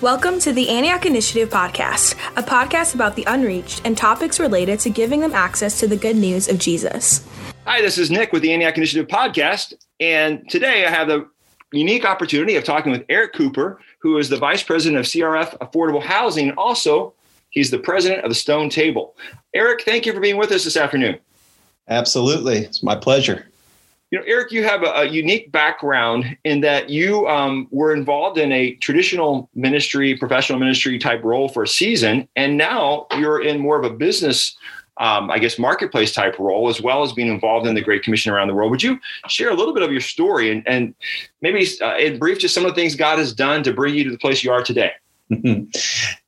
Welcome to the Antioch Initiative Podcast, a podcast about the unreached and topics related to giving them access to the good news of Jesus. Hi, this is Nick with the Antioch Initiative Podcast. And today I have the unique opportunity of talking with Eric Cooper, who is the Vice President of CRF Affordable Housing. Also, he's the President of the Stone Table. Eric, thank you for being with us this afternoon. Absolutely. It's my pleasure. You know, Eric, you have a, a unique background in that you um, were involved in a traditional ministry, professional ministry type role for a season, and now you're in more of a business, um, I guess, marketplace type role, as well as being involved in the Great Commission around the world. Would you share a little bit of your story and, and maybe uh, in brief, just some of the things God has done to bring you to the place you are today?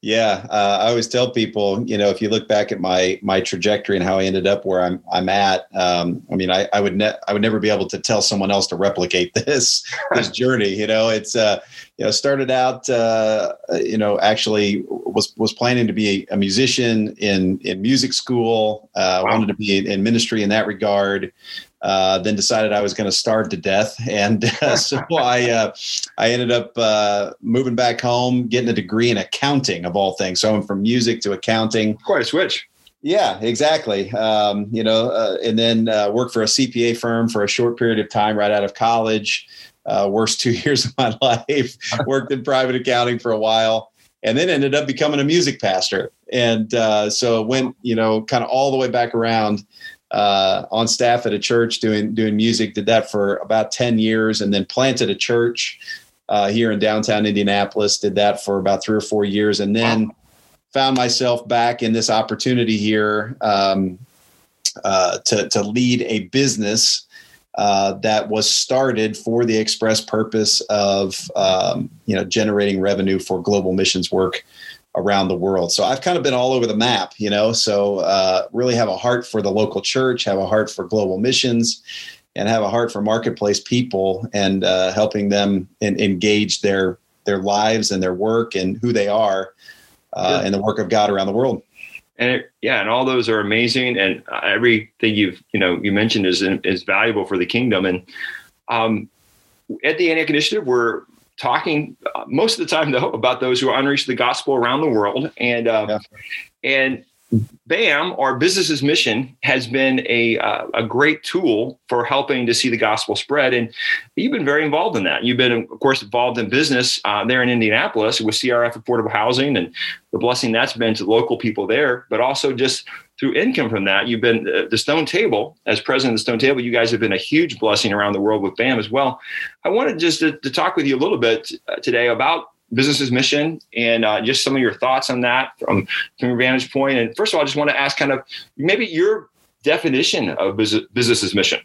yeah, uh, I always tell people, you know, if you look back at my my trajectory and how I ended up where I'm I'm at, um, I mean, I, I would ne- I would never be able to tell someone else to replicate this this journey. You know, it's uh, you know started out, uh, you know, actually was was planning to be a, musician in in music school. Uh, wow. Wanted to be in ministry in that regard. Uh, then decided I was going to starve to death, and uh, so I uh, I ended up uh, moving back home, getting a degree in accounting of all things. So I'm from music to accounting. Quite a switch. Yeah, exactly. Um, you know, uh, and then uh, worked for a CPA firm for a short period of time right out of college. Worst two years of my life. worked in private accounting for a while and then ended up becoming a music pastor. And uh, so went, you know, kind of all the way back around uh, on staff at a church doing doing music. Did that for about ten years, and then planted a church uh, here in downtown Indianapolis. Did that for about three or four years, and then wow. found myself back in this opportunity here um, uh, to to lead a business. Uh, that was started for the express purpose of um, you know generating revenue for global missions work around the world. So I've kind of been all over the map, you know. So uh, really have a heart for the local church, have a heart for global missions, and have a heart for marketplace people and uh, helping them in, engage their their lives and their work and who they are uh, yeah. in the work of God around the world. And it, yeah, and all those are amazing, and everything you've you know you mentioned is is valuable for the kingdom. And um, at the Antioch Initiative, we're talking uh, most of the time though about those who are unreached the gospel around the world and uh, yeah. and BAM, our business as mission, has been a uh, a great tool for helping to see the gospel spread, and you've been very involved in that. You've been, of course, involved in business uh, there in Indianapolis with CRF Affordable Housing, and the blessing that's been to local people there, but also just through income from that. You've been uh, the Stone Table as president of the Stone Table. You guys have been a huge blessing around the world with BAM as well. I wanted just to, to talk with you a little bit uh, today about business as mission and uh, just some of your thoughts on that from, from your vantage point. And first of all, I just want to ask kind of maybe your definition of business, business's mission.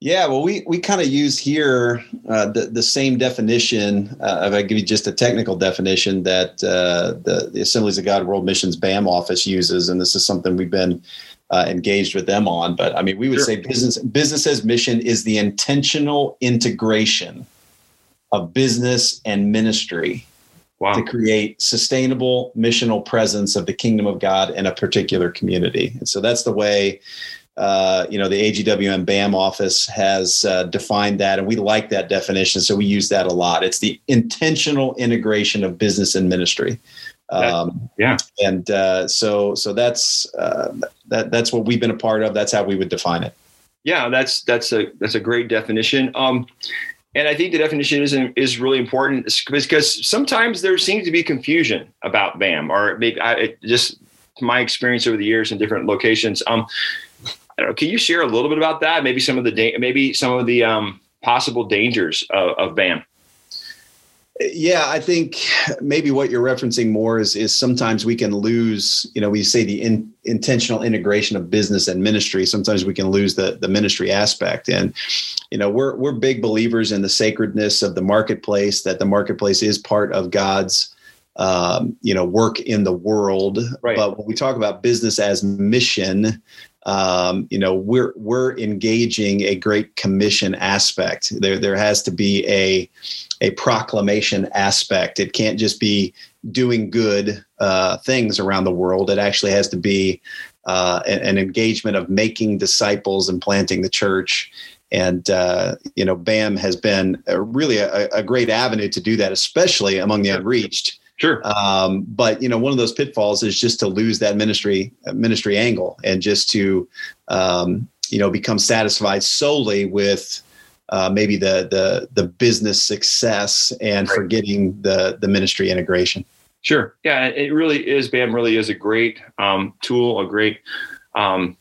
Yeah, well, we, we kind of use here uh, the, the same definition. Uh, if I give you just a technical definition that uh, the, the Assemblies of God World Missions BAM office uses, and this is something we've been uh, engaged with them on. But I mean, we would sure. say business business mission is the intentional integration of business and ministry wow. to create sustainable missional presence of the kingdom of God in a particular community. And so that's the way uh, you know the AGWM BAM office has uh, defined that, and we like that definition, so we use that a lot. It's the intentional integration of business and ministry. Um, yeah, and uh, so so that's uh, that that's what we've been a part of. That's how we would define it. Yeah, that's that's a that's a great definition. Um, and I think the definition is is really important because sometimes there seems to be confusion about BAM, or maybe I, just my experience over the years in different locations. Um, I don't know. Can you share a little bit about that? Maybe some of the da- maybe some of the um, possible dangers of, of BAM. Yeah, I think maybe what you're referencing more is is sometimes we can lose, you know, we say the in, intentional integration of business and ministry. Sometimes we can lose the the ministry aspect, and you know, we're we're big believers in the sacredness of the marketplace. That the marketplace is part of God's, um, you know, work in the world. Right. But when we talk about business as mission, um, you know we're we're engaging a great commission aspect. There there has to be a a proclamation aspect. It can't just be doing good uh, things around the world. It actually has to be uh, an, an, engagement of making disciples and planting the church. And uh, you know, BAM has been a, really a, a, great avenue to do that, especially among the unreached. Sure. Um, but you know, one of those pitfalls is just to lose that ministry ministry angle and just to um, you know become satisfied solely with uh, maybe the the the business success and right. forgetting the the ministry integration. Sure. Yeah, it really is. BAM really is a great um, tool, a great um,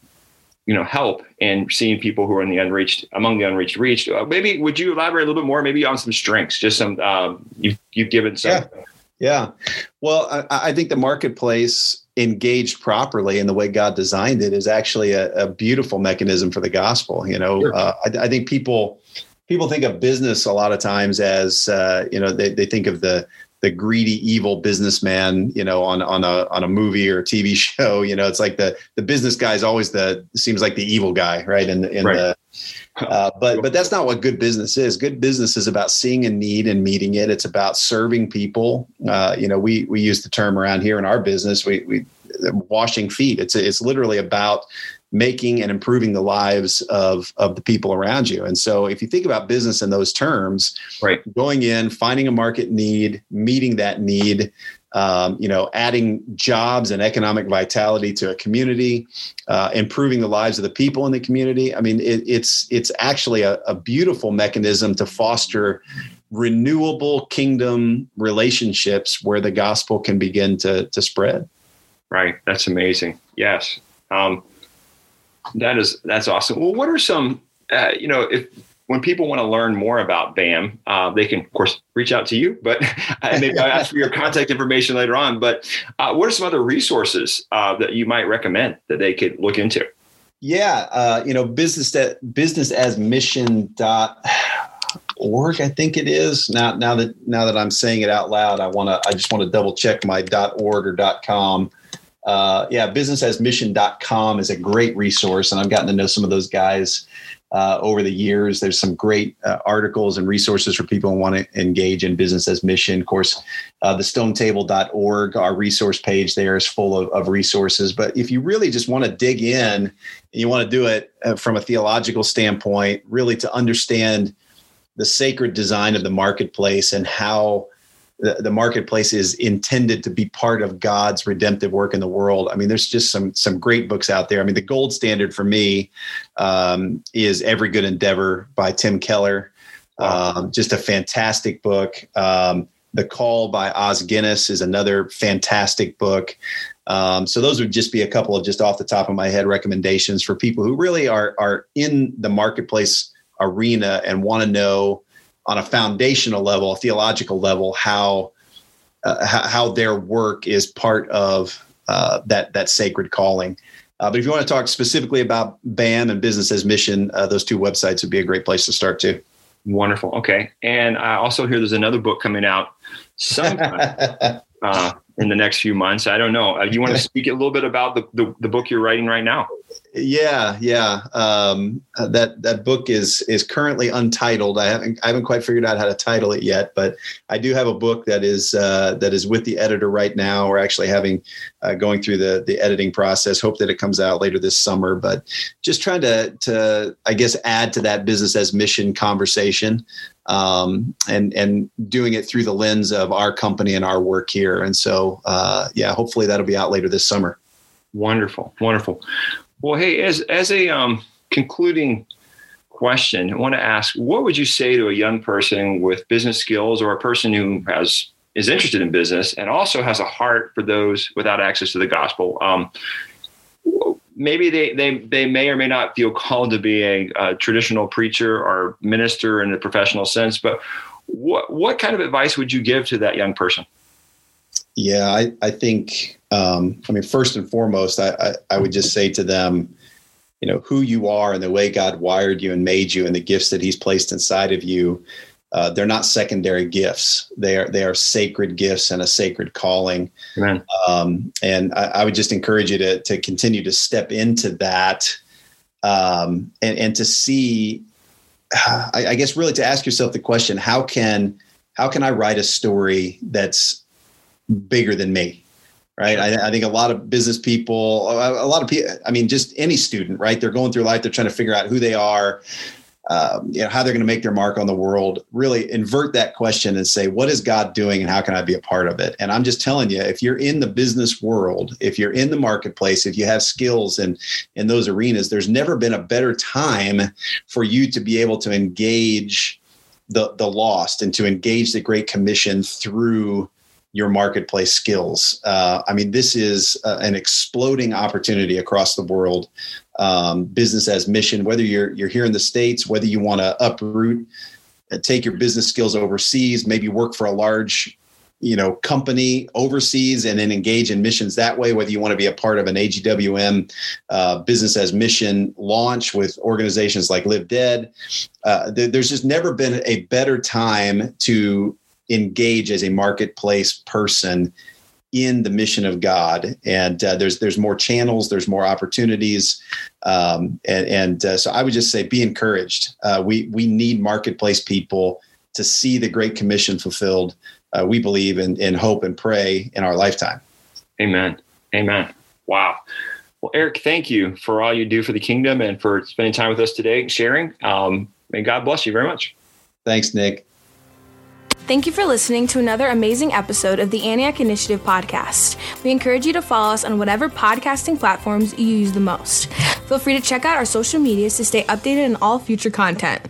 you know help in seeing people who are in the unreached among the unreached reached. Uh, maybe would you elaborate a little bit more, maybe on some strengths, just some um, you've you've given some. Yeah. Yeah. Well, I, I, think the marketplace engaged properly in the way God designed it is actually a, a beautiful mechanism for the gospel. You know, sure. uh, I, I, think people people think of business a lot of times as uh, you know they, they think of the the greedy evil businessman you know on on a on a movie or a tv show you know it's like the the business guy is always the seems like the evil guy right in, in right. the uh, but but that's not what good business is. Good business is about seeing a need and meeting it. It's about serving people. Uh, you know, we we use the term around here in our business. We we washing feet. It's it's literally about making and improving the lives of of the people around you. And so if you think about business in those terms, right, going in, finding a market need, meeting that need, um, you know, adding jobs and economic vitality to a community, uh, improving the lives of the people in the community. I mean, it, it's it's actually a, a beautiful mechanism to foster renewable kingdom relationships where the gospel can begin to to spread. Right. That's amazing. Yes. Um, that is that's awesome. Well, what are some uh, you know if when people want to learn more about BAM, uh, they can, of course, reach out to you. But maybe I'll ask for your contact information later on. But uh, what are some other resources uh, that you might recommend that they could look into? Yeah, uh, you know, business that business as mission dot org, I think it is. Now, now that now that I'm saying it out loud, I want to. I just want to double check my dot org or dot com. Uh, yeah, businessasmission.com is a great resource, and I've gotten to know some of those guys uh, over the years. There's some great uh, articles and resources for people who want to engage in business as mission. Of course, uh, the stonetable.org, our resource page there is full of, of resources. But if you really just want to dig in and you want to do it uh, from a theological standpoint, really to understand the sacred design of the marketplace and how the, the marketplace is intended to be part of God's redemptive work in the world. I mean, there's just some some great books out there. I mean, the gold standard for me um, is Every Good Endeavor by Tim Keller. Wow. Um, just a fantastic book. Um, the Call by Os Guinness is another fantastic book. Um, so those would just be a couple of just off the top of my head recommendations for people who really are are in the marketplace arena and want to know on a foundational level, a theological level, how uh, how their work is part of uh, that that sacred calling. Uh, but if you want to talk specifically about BAM and Business as Mission, uh, those two websites would be a great place to start too. Wonderful. Okay, and I also hear there's another book coming out sometime uh, in the next few months. I don't know. Uh, you want to speak a little bit about the, the, the book you're writing right now? Yeah, yeah. Um, uh, that that book is is currently untitled. I haven't I haven't quite figured out how to title it yet, but I do have a book that is uh, that is with the editor right now. We're actually having uh, going through the the editing process. Hope that it comes out later this summer. But just trying to to I guess add to that business as mission conversation, um, and and doing it through the lens of our company and our work here. And so uh, yeah, hopefully that'll be out later this summer. Wonderful, wonderful. Well, hey, as as a um, concluding question, I want to ask: What would you say to a young person with business skills, or a person who has is interested in business and also has a heart for those without access to the gospel? Um, maybe they, they they may or may not feel called to be a, a traditional preacher or minister in a professional sense, but what what kind of advice would you give to that young person? Yeah, I, I think, um, I mean, first and foremost, I, I, I, would just say to them, you know, who you are and the way God wired you and made you and the gifts that He's placed inside of you. Uh, they're not secondary gifts. They are they are sacred gifts and a sacred calling. Um, and I, I, would just encourage you to to continue to step into that, um, and and to see, I, I guess, really to ask yourself the question: How can how can I write a story that's bigger than me right? I, I, think a lot of business people a lot of people i mean just any student right? They're going through life they're trying to figure out who they are um, you know how they're going to make their mark on the world really invert that question and say what is god doing and how can i be a part of it? And i'm just telling you if you're in the business world if you're in the marketplace if you have skills in in those arenas there's never been a better time for you to be able to engage the the lost and to engage the great commission through your marketplace skills. Uh, I mean, this is uh, an exploding opportunity across the world. Um, business as mission, whether you're you're here in the states, whether you want to uproot, uh, take your business skills overseas, maybe work for a large you know company overseas and then engage in missions that way whether you want to be a part of an agwm uh, business as mission launch with organizations like live dead uh, th- there's just never been a better time to engage as a marketplace person in the mission of God. And uh, there's there's more channels, there's more opportunities, um, and, and uh, so I would just say be encouraged. Uh, we we need marketplace people to see the Great Commission fulfilled. Uh, we believe in in hope and pray in our lifetime. Amen. Amen. Wow. Well, Eric, thank you for all you do for the kingdom and for spending time with us today, and sharing. Um, may God bless you very much. Thanks, Nick. Thank you for listening to another amazing episode of the Antioch Initiative podcast. We encourage you to follow us on whatever podcasting platforms you use the most. Feel free to check out our social medias to stay updated on all future content.